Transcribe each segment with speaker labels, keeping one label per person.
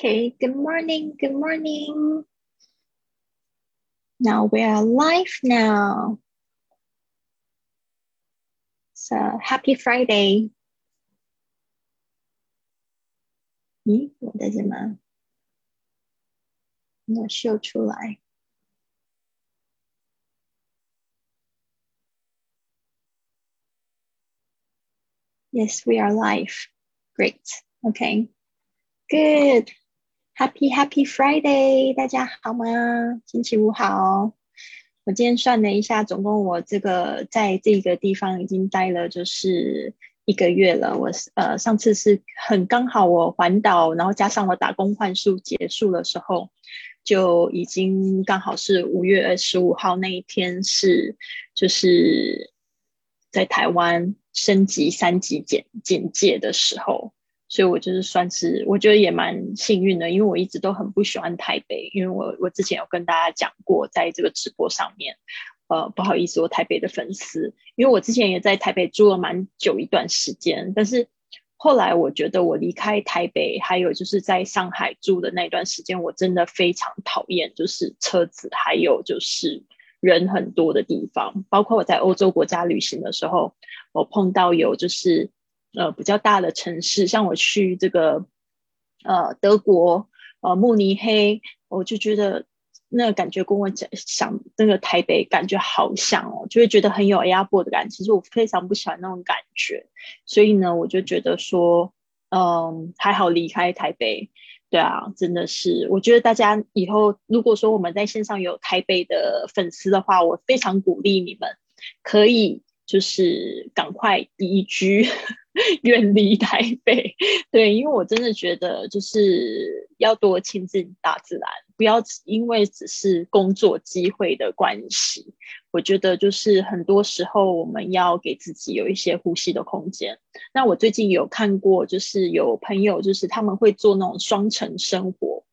Speaker 1: Okay, good morning, good morning. Now we are live now. So happy Friday. 咦，我的怎么没有秀出来？Yes, we are live. Great. Okay. Good. Happy Happy Friday. 大家好吗？星期五好。我今天算了一下，总共我这个在这个地方已经待了就是一个月了。我呃上次是很刚好我环岛，然后加上我打工换宿结束的时候，就已经刚好是五月二十五号那一天是就是在台湾升级三级检警戒的时候。所以我就是算是，我觉得也蛮幸运的，因为我一直都很不喜欢台北，因为我我之前有跟大家讲过，在这个直播上面，呃，不好意思，我台北的粉丝，因为我之前也在台北住了蛮久一段时间，但是后来我觉得我离开台北，还有就是在上海住的那段时间，我真的非常讨厌，就是车子，还有就是人很多的地方，包括我在欧洲国家旅行的时候，我碰到有就是。呃，比较大的城市，像我去这个呃德国呃慕尼黑，我就觉得那感觉跟我讲想那个台北感觉好像哦，就会觉得很有压迫的感觉。其实我非常不喜欢那种感觉，所以呢，我就觉得说，嗯，还好离开台北。对啊，真的是，我觉得大家以后如果说我们在线上有台北的粉丝的话，我非常鼓励你们可以。就是赶快移居，远离台北。对，因为我真的觉得，就是要多亲近大自然，不要因为只是工作机会的关系。我觉得，就是很多时候我们要给自己有一些呼吸的空间。那我最近有看过，就是有朋友，就是他们会做那种双城生活。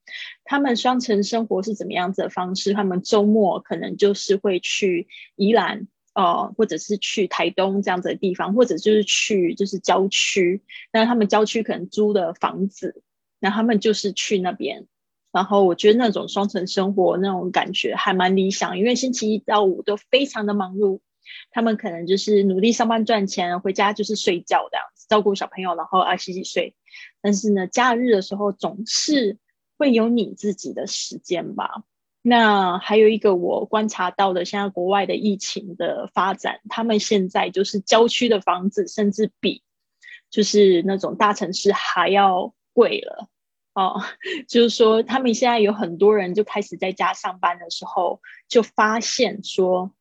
Speaker 1: 他们双城生活是怎么样子的方式？他们周末可能就是会去宜兰。哦，或者是去台东这样子的地方，或者就是去就是郊区，那他们郊区可能租的房子，那他们就是去那边。然后我觉得那种双层生活那种感觉还蛮理想，因为星期一到五都非常的忙碌，他们可能就是努力上班赚钱，回家就是睡觉这样子，照顾小朋友，然后啊洗洗睡。但是呢，假日的时候总是会有你自己的时间吧。那还有一个我观察到的，现在国外的疫情的发展，他们现在就是郊区的房子，甚至比就是那种大城市还要贵了哦。就是说，他们现在有很多人就开始在家上班的时候，就发现说，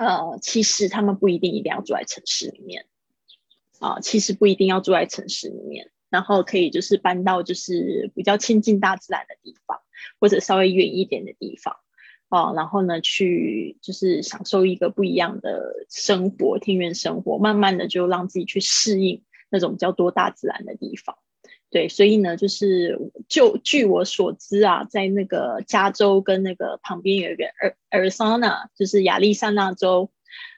Speaker 1: 呃，其实他们不一定一定要住在城市里面啊，其实不一定要住在城市里面，然后可以就是搬到就是比较亲近大自然的地方。或者稍微远一点的地方，哦，然后呢，去就是享受一个不一样的生活，庭院生活，慢慢的就让自己去适应那种比较多大自然的地方。对，所以呢，就是就据我所知啊，在那个加州跟那个旁边有一个尔尔桑纳，就是亚利桑那州，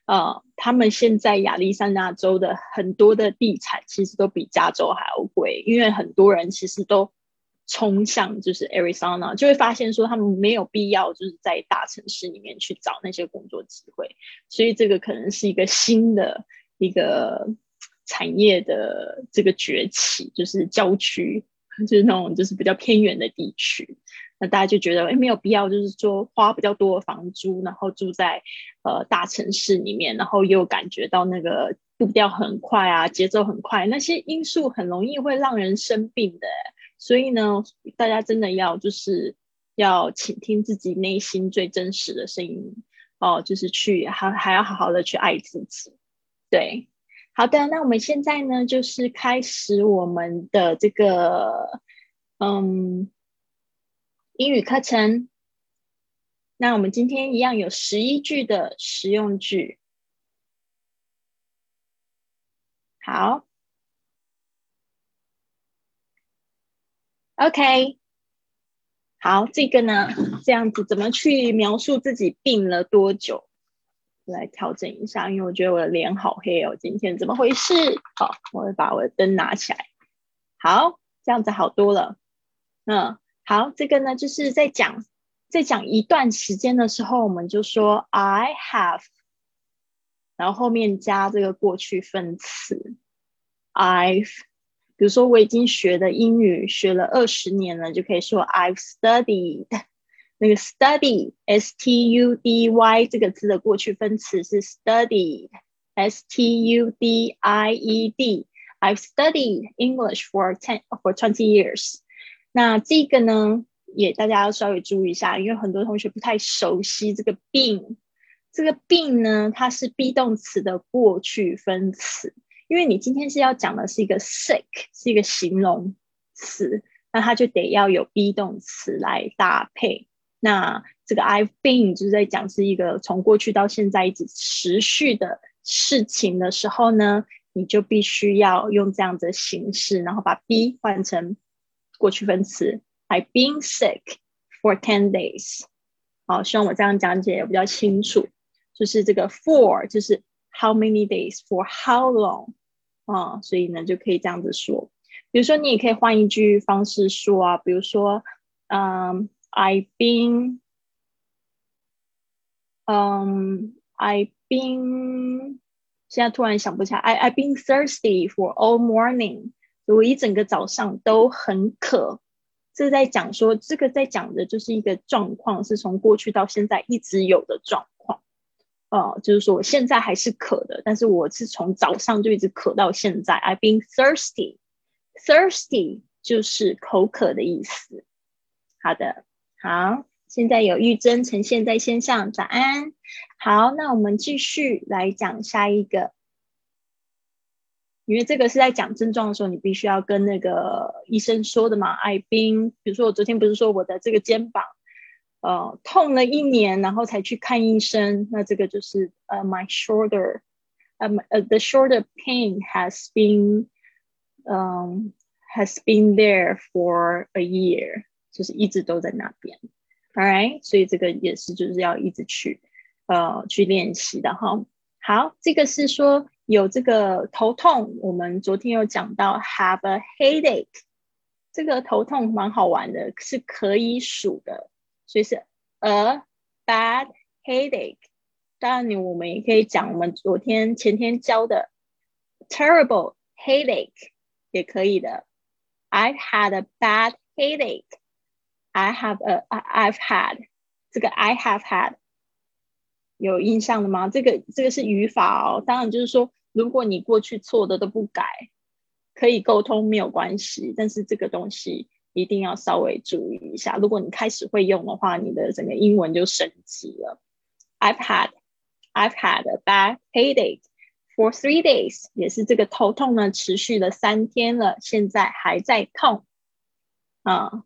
Speaker 1: 呃，他们现在亚利桑那州的很多的地产其实都比加州还要贵，因为很多人其实都。冲向就是 Arizona，就会发现说他们没有必要就是在大城市里面去找那些工作机会，所以这个可能是一个新的一个产业的这个崛起，就是郊区，就是那种就是比较偏远的地区，那大家就觉得哎没有必要就是说花比较多的房租，然后住在呃大城市里面，然后又感觉到那个步调很快啊，节奏很快，那些因素很容易会让人生病的。所以呢，大家真的要就是要倾听自己内心最真实的声音哦，就是去还还要好好的去爱自己。对，好的，那我们现在呢，就是开始我们的这个嗯英语课程。那我们今天一样有十一句的实用句。好。OK，好，这个呢，这样子怎么去描述自己病了多久？来调整一下，因为我觉得我的脸好黑哦，今天怎么回事？好，我会把我的灯拿起来。好，这样子好多了。嗯，好，这个呢就是在讲在讲一段时间的时候，我们就说 I have，然后后面加这个过去分词 I've。比如说我已经学的英语学了二十年了，就可以说 I've studied。那个 study s t u d y 这个字的过去分词是 studied s t u d i e d。I've studied English for ten for twenty years。那这个呢，也大家要稍微注意一下，因为很多同学不太熟悉这个 been。这个 been 呢，它是 be 动词的过去分词。因为你今天是要讲的是一个 sick，是一个形容词，那它就得要有 be 动词来搭配。那这个 I've been 就是在讲是一个从过去到现在一直持续的事情的时候呢，你就必须要用这样的形式，然后把 be 换成过去分词。I've been sick for ten days。好，希望我这样讲解也比较清楚。就是这个 for 就是 how many days for how long。啊，所以呢就可以这样子说，比如说你也可以换一句方式说啊，比如说，嗯，I've been，嗯，I've been，现在突然想不起来，I I've been thirsty for all morning，我一整个早上都很渴，这在讲说这个在讲的就是一个状况，是从过去到现在一直有的状。呃，就是说我现在还是渴的，但是我是从早上就一直渴到现在。I've been thirsty. Thirsty 就是口渴的意思。好的，好，现在有玉珍呈现在线上，早安。好，那我们继续来讲下一个，因为这个是在讲症状的时候，你必须要跟那个医生说的嘛。I've been，比如说我昨天不是说我的这个肩膀。呃，痛了一年，然后才去看医生。那这个就是呃，my shoulder，呃呃，the shoulder pain has been，嗯，has been there for a year，就是一直都在那边。All right，所以这个也是就是要一直去呃去练习的哈。好，这个是说有这个头痛，我们昨天有讲到 have a headache，这个头痛蛮好玩的，是可以数的。所以是 a bad headache。当然，你我们也可以讲我们昨天前天教的 terrible headache 也可以的。I've had a bad headache. I have a I've had 这个 I have had 有印象的吗？这个这个是语法哦。当然就是说，如果你过去错的都不改，可以沟通没有关系。但是这个东西。一定要稍微注意一下，如果你开始会用的话，你的整个英文就升级了。I've had, I've had a bad headache for three days，也是这个头痛呢，持续了三天了，现在还在痛。啊，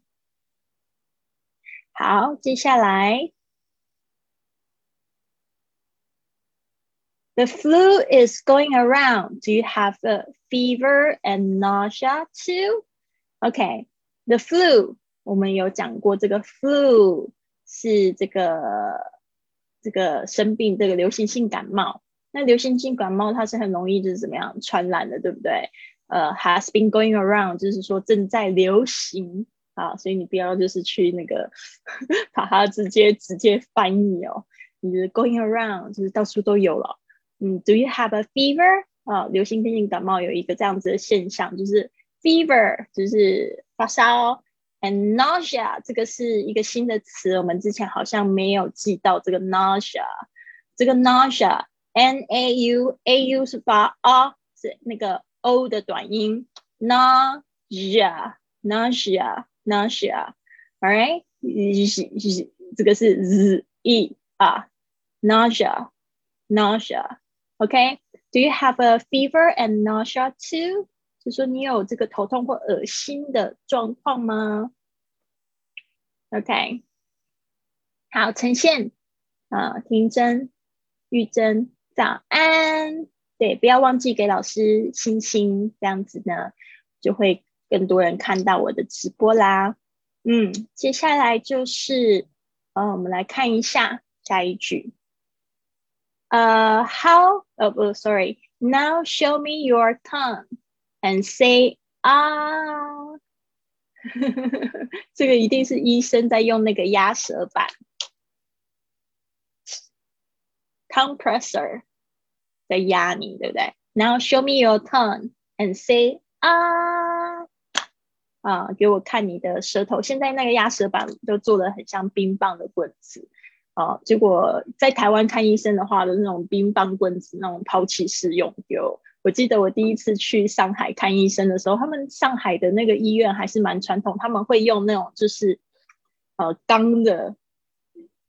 Speaker 1: 好，接下来，The flu is going around. Do you have a fever and nausea too? Okay. The flu，我们有讲过，这个 flu 是这个这个生病，这个流行性感冒。那流行性感冒它是很容易就是怎么样传染的，对不对？呃，has been going around，就是说正在流行啊，所以你不要就是去那个 把它直接直接翻译哦，你是 going around 就是到处都有了。嗯，Do you have a fever？啊，流行性感冒有一个这样子的现象，就是 fever 就是。发烧，and nausea 这个是一个新的词，我们之前好像没有记到这个 nausea。这个 nausea，n a u a u 是发 a 是那个 o 的短音，nausea，nausea，nausea，all right，这个是 z e 啊，nausea，nausea，OK，do you have a fever and nausea too？ 就说你有这个头痛或恶心的状况吗？OK，好，呈现啊，婷真、玉珍，早安。对，不要忘记给老师星星，这样子呢，就会更多人看到我的直播啦。嗯，接下来就是呃，我们来看一下下一句。呃，How？哦不，Sorry，Now show me your tongue。And say ah. 这个一定是医生在用那个压舌板，compressor 在压你，对不对？Now show me your tongue and say 啊啊，给我看你的舌头。现在那个压舌板都做的很像冰棒的棍子啊，结果在台湾看医生的话的那种冰棒棍子，那种抛弃式用丢。我记得我第一次去上海看医生的时候，他们上海的那个医院还是蛮传统，他们会用那种就是呃钢的，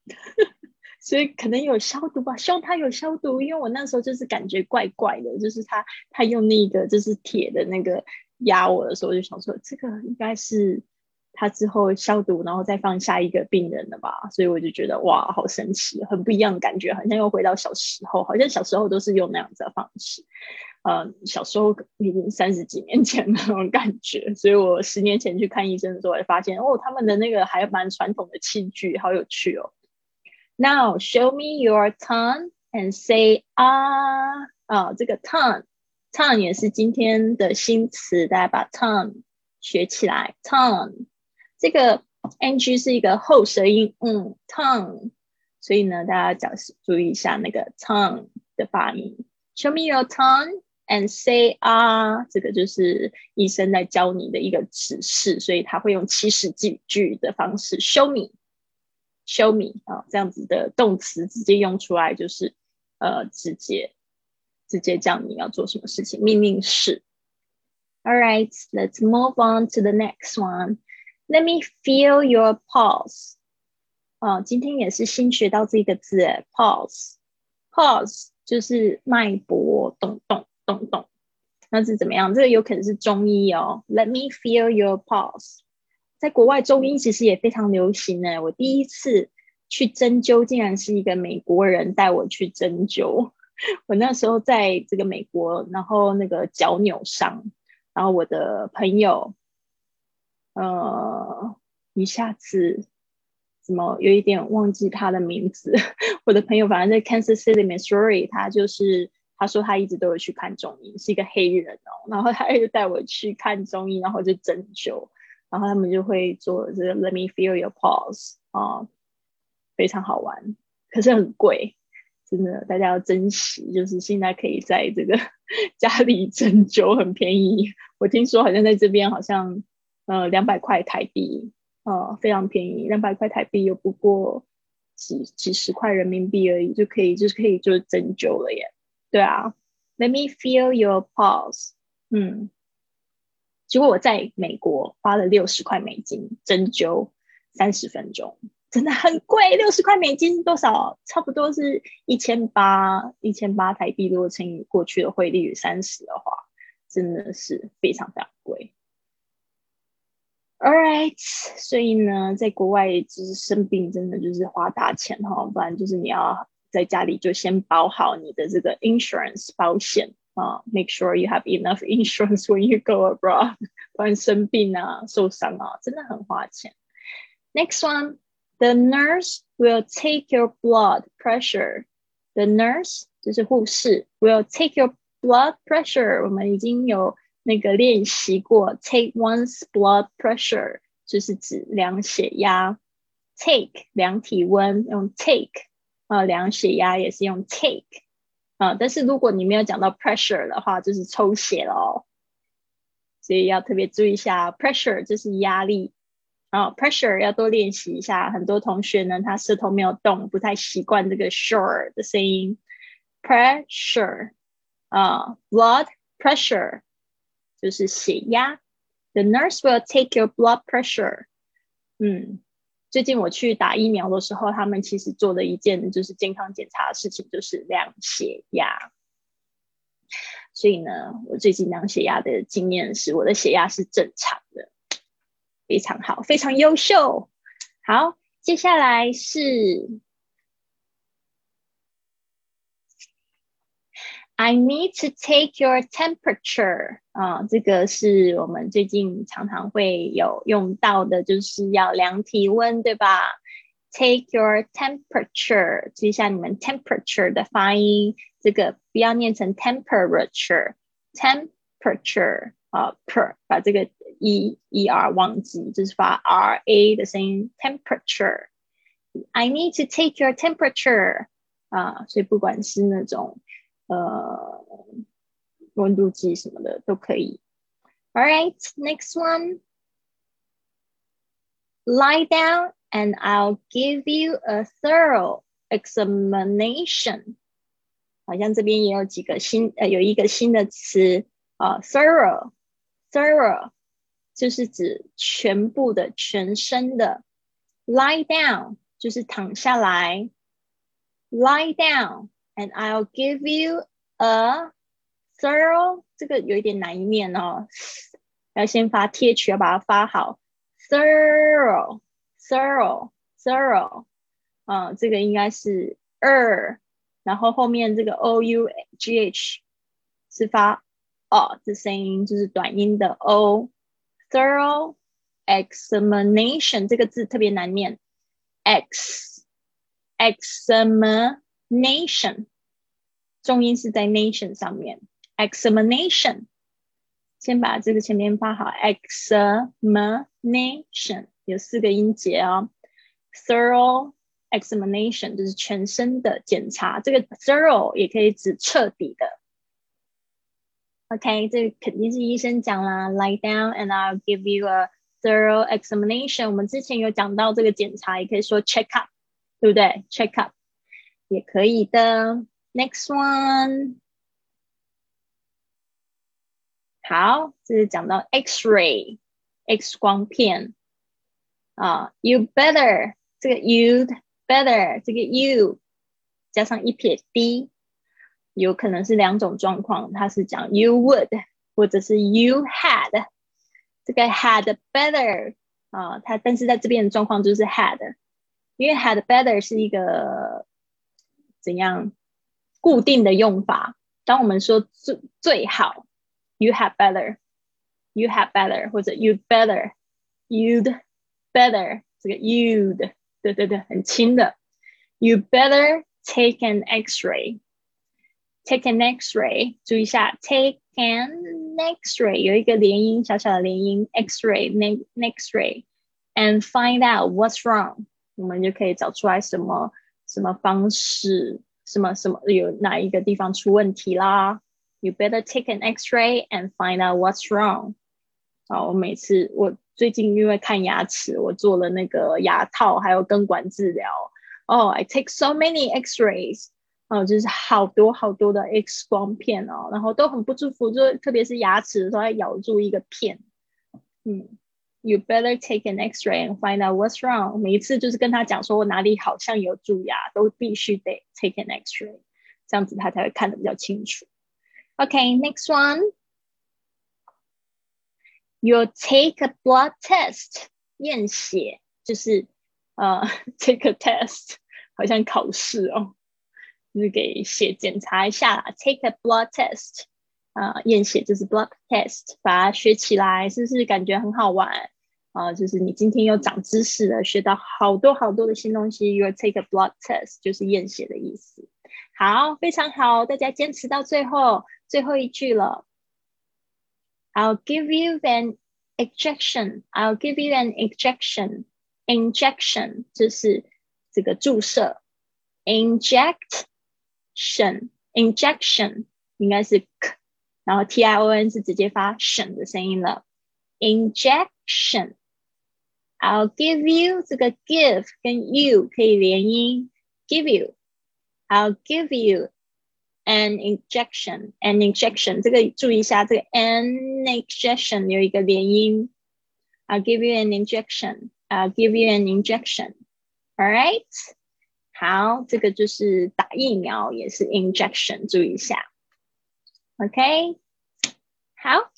Speaker 1: 所以可能有消毒吧，希望他有消毒。因为我那时候就是感觉怪怪的，就是他他用那个就是铁的那个压我的时候，就想说这个应该是他之后消毒，然后再放下一个病人的吧。所以我就觉得哇，好神奇，很不一样的感觉，好像又回到小时候，好像小时候都是用那样子的方式。呃，小时候已经三十几年前那种感觉，所以我十年前去看医生的时候，也发现哦，他们的那个还蛮传统的器具，好有趣哦。Now show me your tongue and say 啊啊，这个 tongue，tongue 也是今天的新词，大家把 tongue 学起来。tongue 这个 ng 是一个后舌音，嗯，tongue，所以呢，大家讲注意一下那个 tongue 的发音。Show me your tongue。And say 啊，这个就是医生在教你的一个指示，所以他会用祈使句句的方式，show me，show me 啊，这样子的动词直接用出来就是呃，直接直接叫你要做什么事情，命令式。All right, let's move on to the next one. Let me feel your pulse. 啊，今天也是新学到这个字，pulse，pulse 就是脉搏动动。动动，那是怎么样？这个有可能是中医哦。Let me feel your pulse。在国外，中医其实也非常流行呢。我第一次去针灸，竟然是一个美国人带我去针灸。我那时候在这个美国，然后那个脚扭伤，然后我的朋友，呃，一下子怎么有一点忘记他的名字？我的朋友反正在 Kansas City, Missouri，他就是。他说他一直都有去看中医，是一个黑人哦。然后他就带我去看中医，然后就针灸，然后他们就会做这个 Let me feel your pulse 啊，非常好玩，可是很贵，真的大家要珍惜。就是现在可以在这个 家里针灸很便宜，我听说好像在这边好像呃两百块台币啊，非常便宜，两百块台币又不过几几十块人民币而已，就可以就是可以就针灸了耶。对啊，Let me feel your pulse。嗯，结果我在美国花了六十块美金针灸三十分钟，真的很贵。六十块美金多少？差不多是一千八，一千八台币。如果乘以过去的汇率三十的话，真的是非常非常贵。All right，所以呢，在国外就是生病，真的就是花大钱哈，不然就是你要。在家里就先保好你的这个 insurance 保险啊，make sure you have enough insurance when you go abroad，不然生病啊、受伤啊，真的很花钱。Next one, the nurse will take your blood pressure. The nurse 就是护士，will take your blood pressure。我们已经有那个练习过，take one's blood pressure 就是指量血压，take 量体温用 take。 呃，量血压也是用 take 啊，但是如果你没有讲到 pressure 的话，就是抽血了哦。所以要特别注意一下，pressure 就是压力啊，pressure 要多练习一下。很多同学呢，他舌头没有动，不太习惯这个 sure 的声音。pressure 啊，blood pressure 就是血压。The nurse will take your blood pressure。嗯。最近我去打疫苗的时候，他们其实做的一件就是健康检查的事情，就是量血压。所以呢，我最近量血压的经验是，我的血压是正常的，非常好，非常优秀。好，接下来是。I need to take your temperature 啊，这个是我们最近常常会有用到的，就是要量体温，对吧？Take your temperature，记一下你们 temperature 的发音，这个不要念成 temperature，temperature 啊 per，把这个 e e r 忘记，就是发 r a 的声音。temperature。I need to take your temperature 啊，所以不管是那种 呃温度计什么的都可以。All right, next one. Lie down and I'll give you a thorough examination. 好像这边也有几个新呃有一个新的词啊，thorough thorough 就是指全部的、全身的。Lie down 就是躺下来，lie down and I'll give you a thorough，这个有一点难一念哦，要先发 th，要把它发好，thorough，thorough，thorough，啊，这个应该是 er，然后后面这个 o u g h 是发哦的声音，就是短音的 o，thorough examination 这个字特别难念。X Nation，重音是在 nation 上面。examination，先把这个前面发好。examination 有四个音节哦。thorough examination 就是全身的检查，这个 thorough 也可以指彻底的。OK，这肯定是医生讲啦。Lie down and I'll give you a thorough examination，我们之前有讲到这个检查，也可以说 check up，对不对？check up 也可以的。Next one，好，这是讲到 X-ray，X 光片啊。You better 这个 you better 这个 you 加上一撇 d，有可能是两种状况，它是讲 you would 或者是 you had。这个 had better 啊，它但是在这边的状况就是 had，因为 had better 是一个 怎样固定的用法。当我们说最最好，you had better，you had better，或者 you'd better，you'd better，这个 you'd，对对对，很轻的，you better take an X-ray，take an X-ray，注意一下，take an X-ray 有一个连音，小小的连音，X-ray n X-ray and find out what's wrong，我们就可以找出来什么 什么方式，什么什么有哪一个地方出问题啦。You better take an X-ray and find out what's wrong。啊，我每次我最近因为看牙齿，我做了那个牙套还有根管治疗。哦，I take so many X-rays。哦，就是好多好多的 X 光片哦，然后都很不舒服，就特别是牙齿的时候要咬住一个片。嗯 ，You better take an X-ray and find out what's wrong。每一次就是跟他讲说我哪里好像有蛀牙，都必须得 take an X-ray，这样子他才会看得比较清楚。OK，next one。You take a blood test，验血就是呃 take a test，好像考试哦。就是给血检查一下啦，take a blood test，啊，验血就是 blood test，把它学起来，是不是感觉很好玩？ 啊，就是你今天又长知识了，学到好多好多的新东西。You take a blood test，就是验血的意思。好，非常好，大家坚持到最后，最后一句了。I'll give you an injection. I'll give you an injection. Injection 就是这个注射 Injection, injection 应该是 k，然后 t i o n 是直接发省的声音了。injection。I'll give you 这个 give 跟 you 可以连音，give you。I'll give you an injection。an injection 这个注意一下，这个 an injection 有一个连音。I'll give you an injection. I'll give you an injection. All right. 好，这个就是打疫苗，也是 injection，注意一下。OK，好，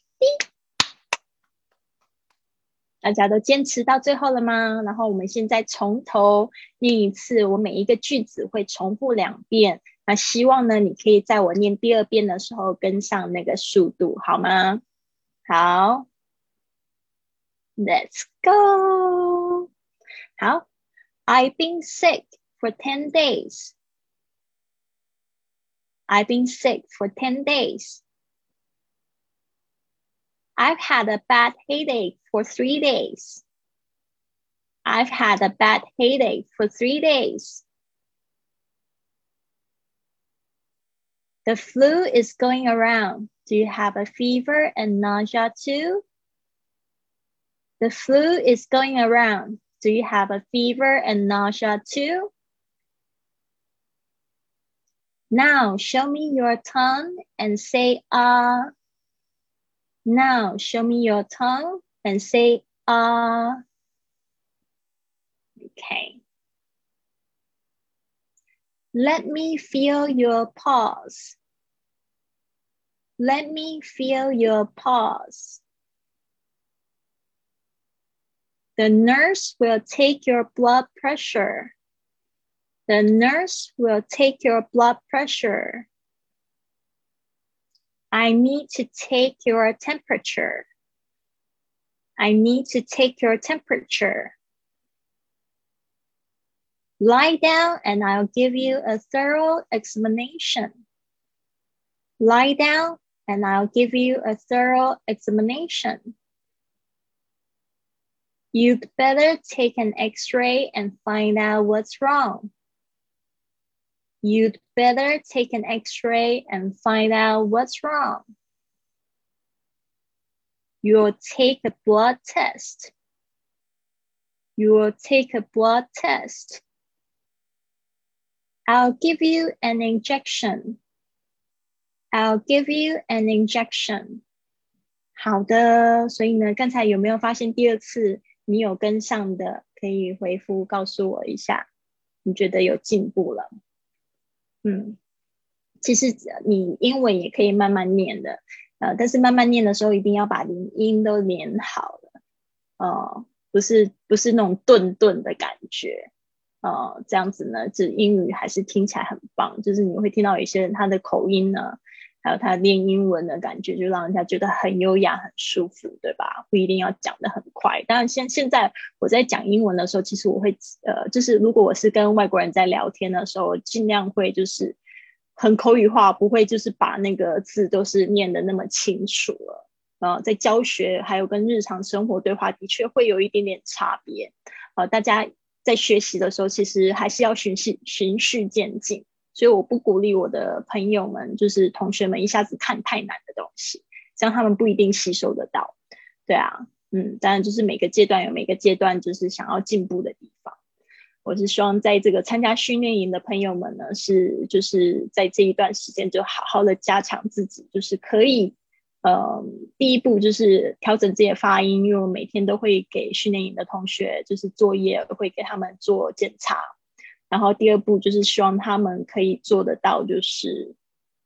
Speaker 1: 大家都坚持到最后了吗？然后我们现在从头念一次，我每一个句子会重复两遍。那希望呢，你可以在我念第二遍的时候跟上那个速度，好吗？好，Let's go。好，I've been sick。for 10 days. I've been sick for 10 days. I've had a bad headache for three days. I've had a bad headache for three days. The flu is going around. Do you have a fever and nausea too? The flu is going around. Do you have a fever and nausea too? Now show me your tongue and say ah. Uh. Now show me your tongue and say ah. Uh. Okay. Let me feel your paws. Let me feel your paws. The nurse will take your blood pressure. The nurse will take your blood pressure. I need to take your temperature. I need to take your temperature. Lie down and I'll give you a thorough examination. Lie down and I'll give you a thorough examination. You'd better take an x ray and find out what's wrong. You'd better take an x ray and find out what's wrong. You'll take a blood test. You will take a blood test. I'll give you an injection. I'll give you an injection. 好的，所以呢，刚才有没有发现第二次你有跟上的？可以回复告诉我一下，你觉得有进步了？ 嗯，其实你英文也可以慢慢念的，呃，但是慢慢念的时候一定要把连音都连好了，呃，不是不是那种顿顿的感觉。呃，这样子呢，这英语还是听起来很棒。就是你会听到有些人他的口音呢，还有他练英文的感觉，就让人家觉得很优雅、很舒服，对吧？不一定要讲的很快。当然，现现在我在讲英文的时候，其实我会呃，就是如果我是跟外国人在聊天的时候，尽量会就是很口语化，不会就是把那个字都是念的那么清楚了。呃，在教学还有跟日常生活对话，的确会有一点点差别。呃，大家。在学习的时候，其实还是要循序循序渐进，所以我不鼓励我的朋友们，就是同学们一下子看太难的东西，这样他们不一定吸收得到。对啊，嗯，当然就是每个阶段有每个阶段就是想要进步的地方。我是希望在这个参加训练营的朋友们呢，是就是在这一段时间就好好的加强自己，就是可以。呃，第一步就是调整自己的发音，因为我每天都会给训练营的同学就是作业，会给他们做检查。然后第二步就是希望他们可以做得到，就是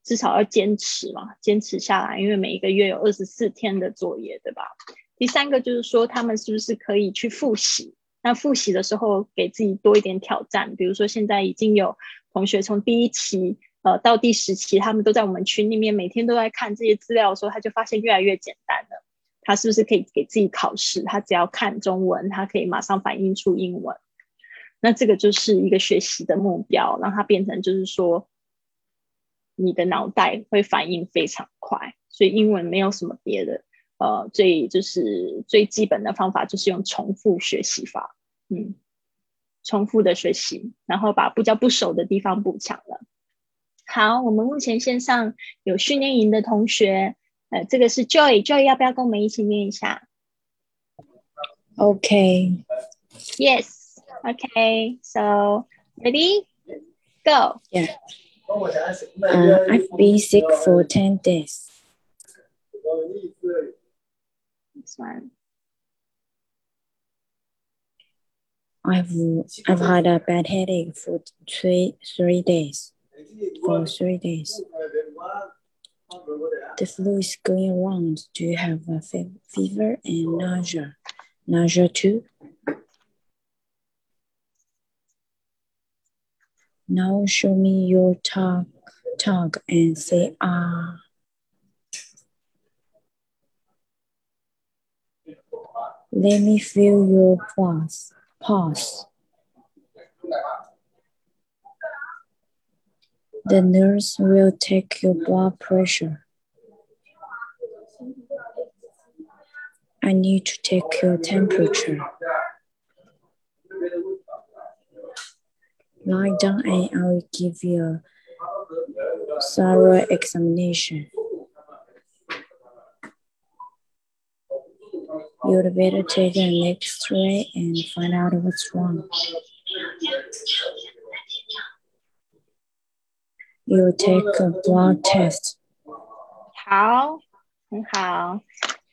Speaker 1: 至少要坚持嘛，坚持下来，因为每一个月有二十四天的作业，对吧？第三个就是说，他们是不是可以去复习？那复习的时候给自己多一点挑战，比如说现在已经有同学从第一期。呃，到第十期，他们都在我们群里面，每天都在看这些资料的时候，他就发现越来越简单了。他是不是可以给自己考试？他只要看中文，他可以马上反映出英文。那这个就是一个学习的目标，让它变成就是说，你的脑袋会反应非常快。所以英文没有什么别的，呃，最就是最基本的方法就是用重复学习法，嗯，重复的学习，然后把不叫不熟的地方补强了。好，我们目前线上有训练营的同学，呃，这个是 Joy，Joy 要不要跟我们一起念一下
Speaker 2: ？Okay.
Speaker 1: Yes. Okay. So ready? Go.
Speaker 2: Yeah. Uh, I've been sick for ten days.
Speaker 1: This one.
Speaker 2: I've I've had a bad headache for three three days for three days. The flu is going around. Do you have a fever and nausea? Nausea too? Now show me your tongue, tongue and say ah. Let me feel your pulse. Pulse. The nurse will take your blood pressure. I need to take your temperature. Lie down and I will give you a thorough examination. You'd better take an x-ray and find out what's wrong. You take a blood test.
Speaker 1: 好，很好。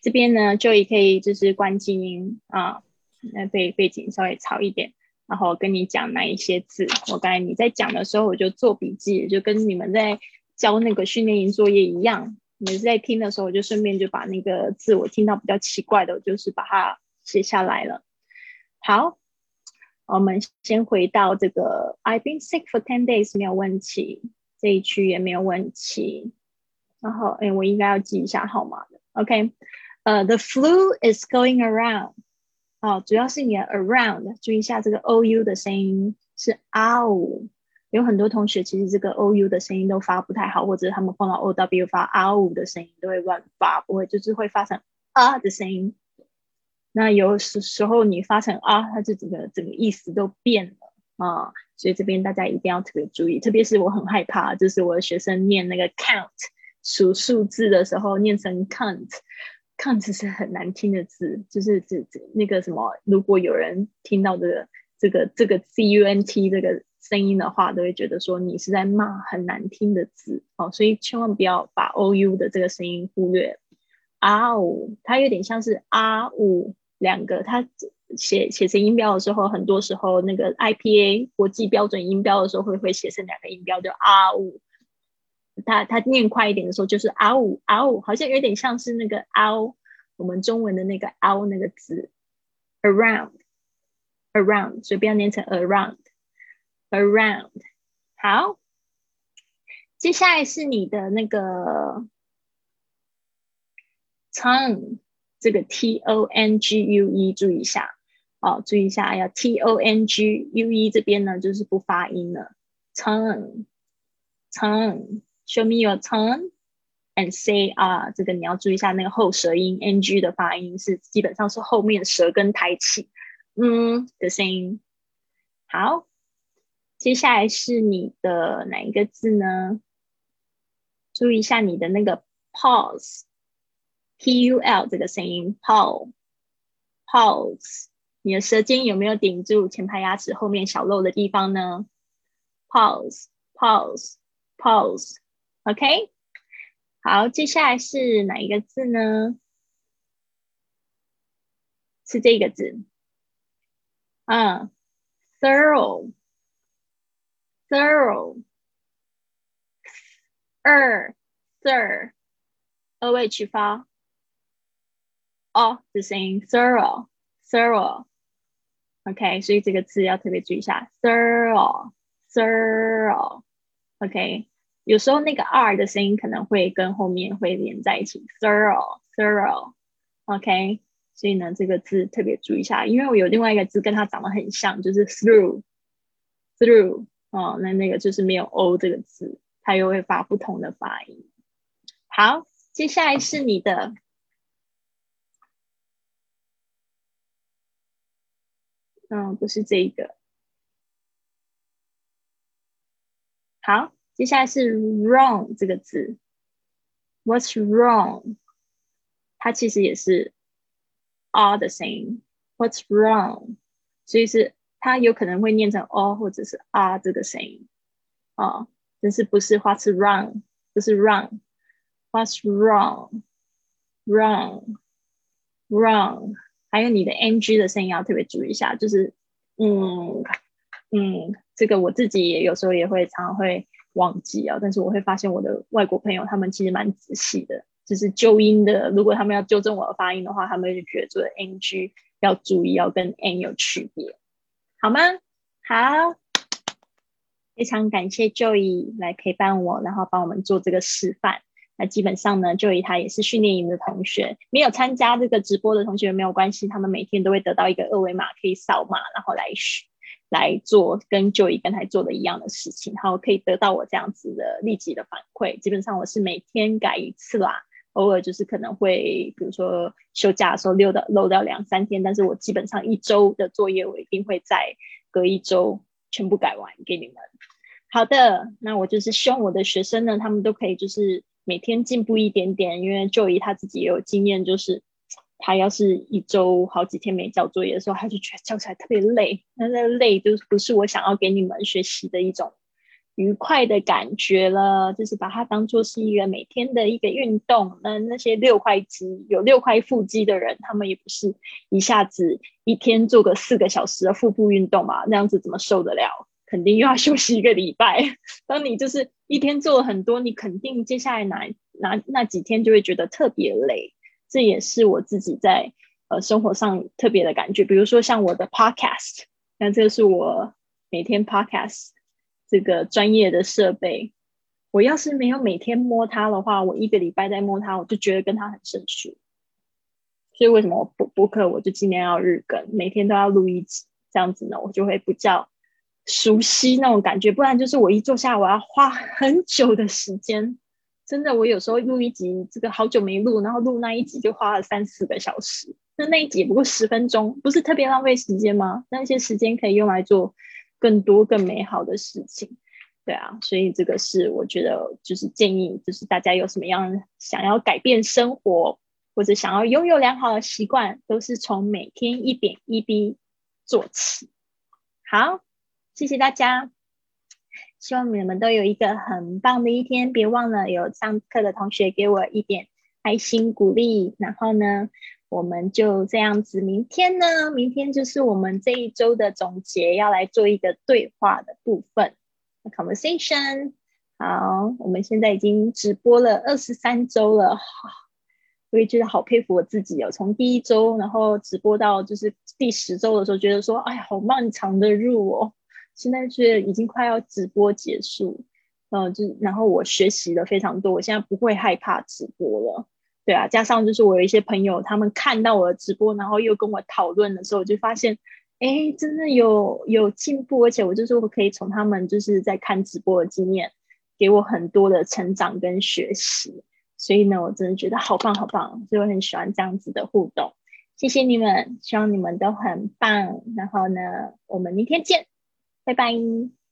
Speaker 1: 这边呢，就也可以就是关静音啊，那背背景稍微吵一点， 然后跟你讲哪一些字。我刚才你在讲的时候，我就做笔记，就跟你们在教那个训练营作业一样。每次在听的时候，我就顺便就把那个字我听到比较奇怪的，我就是把它写下来了。好，我们先回到这个 I've been sick for ten days 没有问题，这一句也没有问题。然后，哎，我应该要记一下号码的。OK，呃，The flu is going around。哦，主要是你的 around，注意一下这个 o u 的声音是 ow。有很多同学其实这个 o u 的声音都发不太好，或者他们碰到 o w 发 ow 的声音都会乱发，不会就是会发成啊的声音。那有时时候你发成啊，它就整个整个意思都变了啊。所以这边大家一定要特别注意，特别是我很害怕，就是我的学生念那个 count 数数字的时候念成 can't “count” 是很难听的字，就是指那个什么，如果有人听到这个这个这个 c u n t 这个。声音的话，都会觉得说你是在骂很难听的字哦，所以千万不要把 o u 的这个声音忽略。啊呜，它有点像是啊呜两个，它写写成音标的时候，很多时候那个 IPA 国际标准音标的时候会会写成两个音标，就啊呜。它它念快一点的时候就是啊呜啊呜，好像有点像是那个嗷我们中文的那个嗷那个字 around around，所以不要念成 around。Around，好，接下来是你的那个 tongue，这个 T O N G U E，注意一下哦，注意一下，要 T O N G U E 这边呢就是不发音了，tong tong。Show me your tongue and say 啊，这个你要注意一下那个后舌音 N G 的发音是基本上是后面舌根抬起，嗯的声音。好。接下来是你的哪一个字呢？注意一下你的那个 pause，p u l 这个声音，pause，pause，你的舌尖有没有顶住前排牙齿后面小漏的地方呢？pause，pause，pause OK，。好，接下来是哪一个字呢？是这个字，嗯，thorough。thorough，二 thir o h 发哦的声音 thorough thorough，OK，所以这个字要特别注意一下 thorough thorough，OK，有时候那个 r 的声音可能会跟后面会连在一起 thorough thorough，OK，所以呢这个字特别注意一下，因为我有另外一个字跟它长得很像，就是 through through。哦，那那个就是没有 o 这个字，它又会发不同的发音。好，接下来是你的，嗯，不是这一个。好，接下来是 wrong 这个字，What's wrong？它其实也是 r 的声音，What's wrong？所以是。它有可能会念成 o 或者是 r 这个声音，哦，但是不是 what's wrong，不是 wrong，what's wrong，wrong，wrong，还有你的 ng 的声音要特别注意一下，就是嗯嗯，这个我自己也有时候也会常会忘记啊，但是我会发现我的外国朋友他们其实蛮仔细的，就是纠音的，如果他们要纠正我的发音的话，他们就觉得这个 ng 要注意，要跟 n 有区别。好吗？好，非常感谢 Joey 来陪伴我，然后帮我们做这个示范。那基本上呢，Joey 他也是训练营的同学，没有参加这个直播的同学没有关系，他们每天都会得到一个二维码，可以扫码，然后来学来做跟 Joey 刚才做的一样的事情，然后可以得到我这样子的立即的反馈。基本上我是每天改一次啦，偶尔就是可能会，比如说休假的时候溜到漏掉两三天，但是我基本上一周的作业我一定会在隔一周全部改完给你们。好的，那我就是希望我的学生呢，他们都可以就是每天进步一点点，因为就以他自己也有经验，就是他要是一周好几天没交作业的时候，他就觉得交起来特别累，那那累就不是我想要给你们学习的一种。愉快的感觉了，就是把它当做是一个每天的一个运动。那那些六块肌有六块腹肌的人，他们也不是一下子一天做个四个小时的腹部运动嘛？那样子怎么受得了？肯定又要休息一个礼拜。当你就是一天做了很多，你肯定接下来哪哪那几天就会觉得特别累。这也是我自己在呃生活上特别的感觉。比如说像我的 podcast，那这个是我每天 podcast。这个专业的设备，我要是没有每天摸它的话，我一个礼拜再摸它，我就觉得跟它很生疏。所以为什么我播播客，我就尽量要日更，每天都要录一集，这样子呢，我就会比较熟悉那种感觉。不然就是我一坐下，我要花很久的时间。真的，我有时候录一集，这个好久没录，然后录那一集就花了三四个小时。那那一集不过十分钟，不是特别浪费时间吗？那些时间可以用来做。更多更美好的事情，对啊，所以这个是我觉得就是建议，就是大家有什么样想要改变生活或者想要拥有良好的习惯，都是从每天一点一滴做起。好，谢谢大家，希望你们都有一个很棒的一天。别忘了有上课的同学给我一点爱心鼓励，然后呢？我们就这样子，明天呢？明天就是我们这一周的总结，要来做一个对话的部分，conversation。好，我们现在已经直播了二十三周了，我也觉得好佩服我自己哦。从第一周，然后直播到就是第十周的时候，觉得说，哎呀，好漫长的路哦。现在是已经快要直播结束，嗯，就然后我学习了非常多，我现在不会害怕直播了。对啊，加上就是我有一些朋友，他们看到我的直播，然后又跟我讨论的时候，我就发现，哎，真的有有进步，而且我就是我可以从他们就是在看直播的经验，给我很多的成长跟学习。所以呢，我真的觉得好棒好棒，所以我很喜欢这样子的互动。谢谢你们，希望你们都很棒。然后呢，我们明天见，拜拜。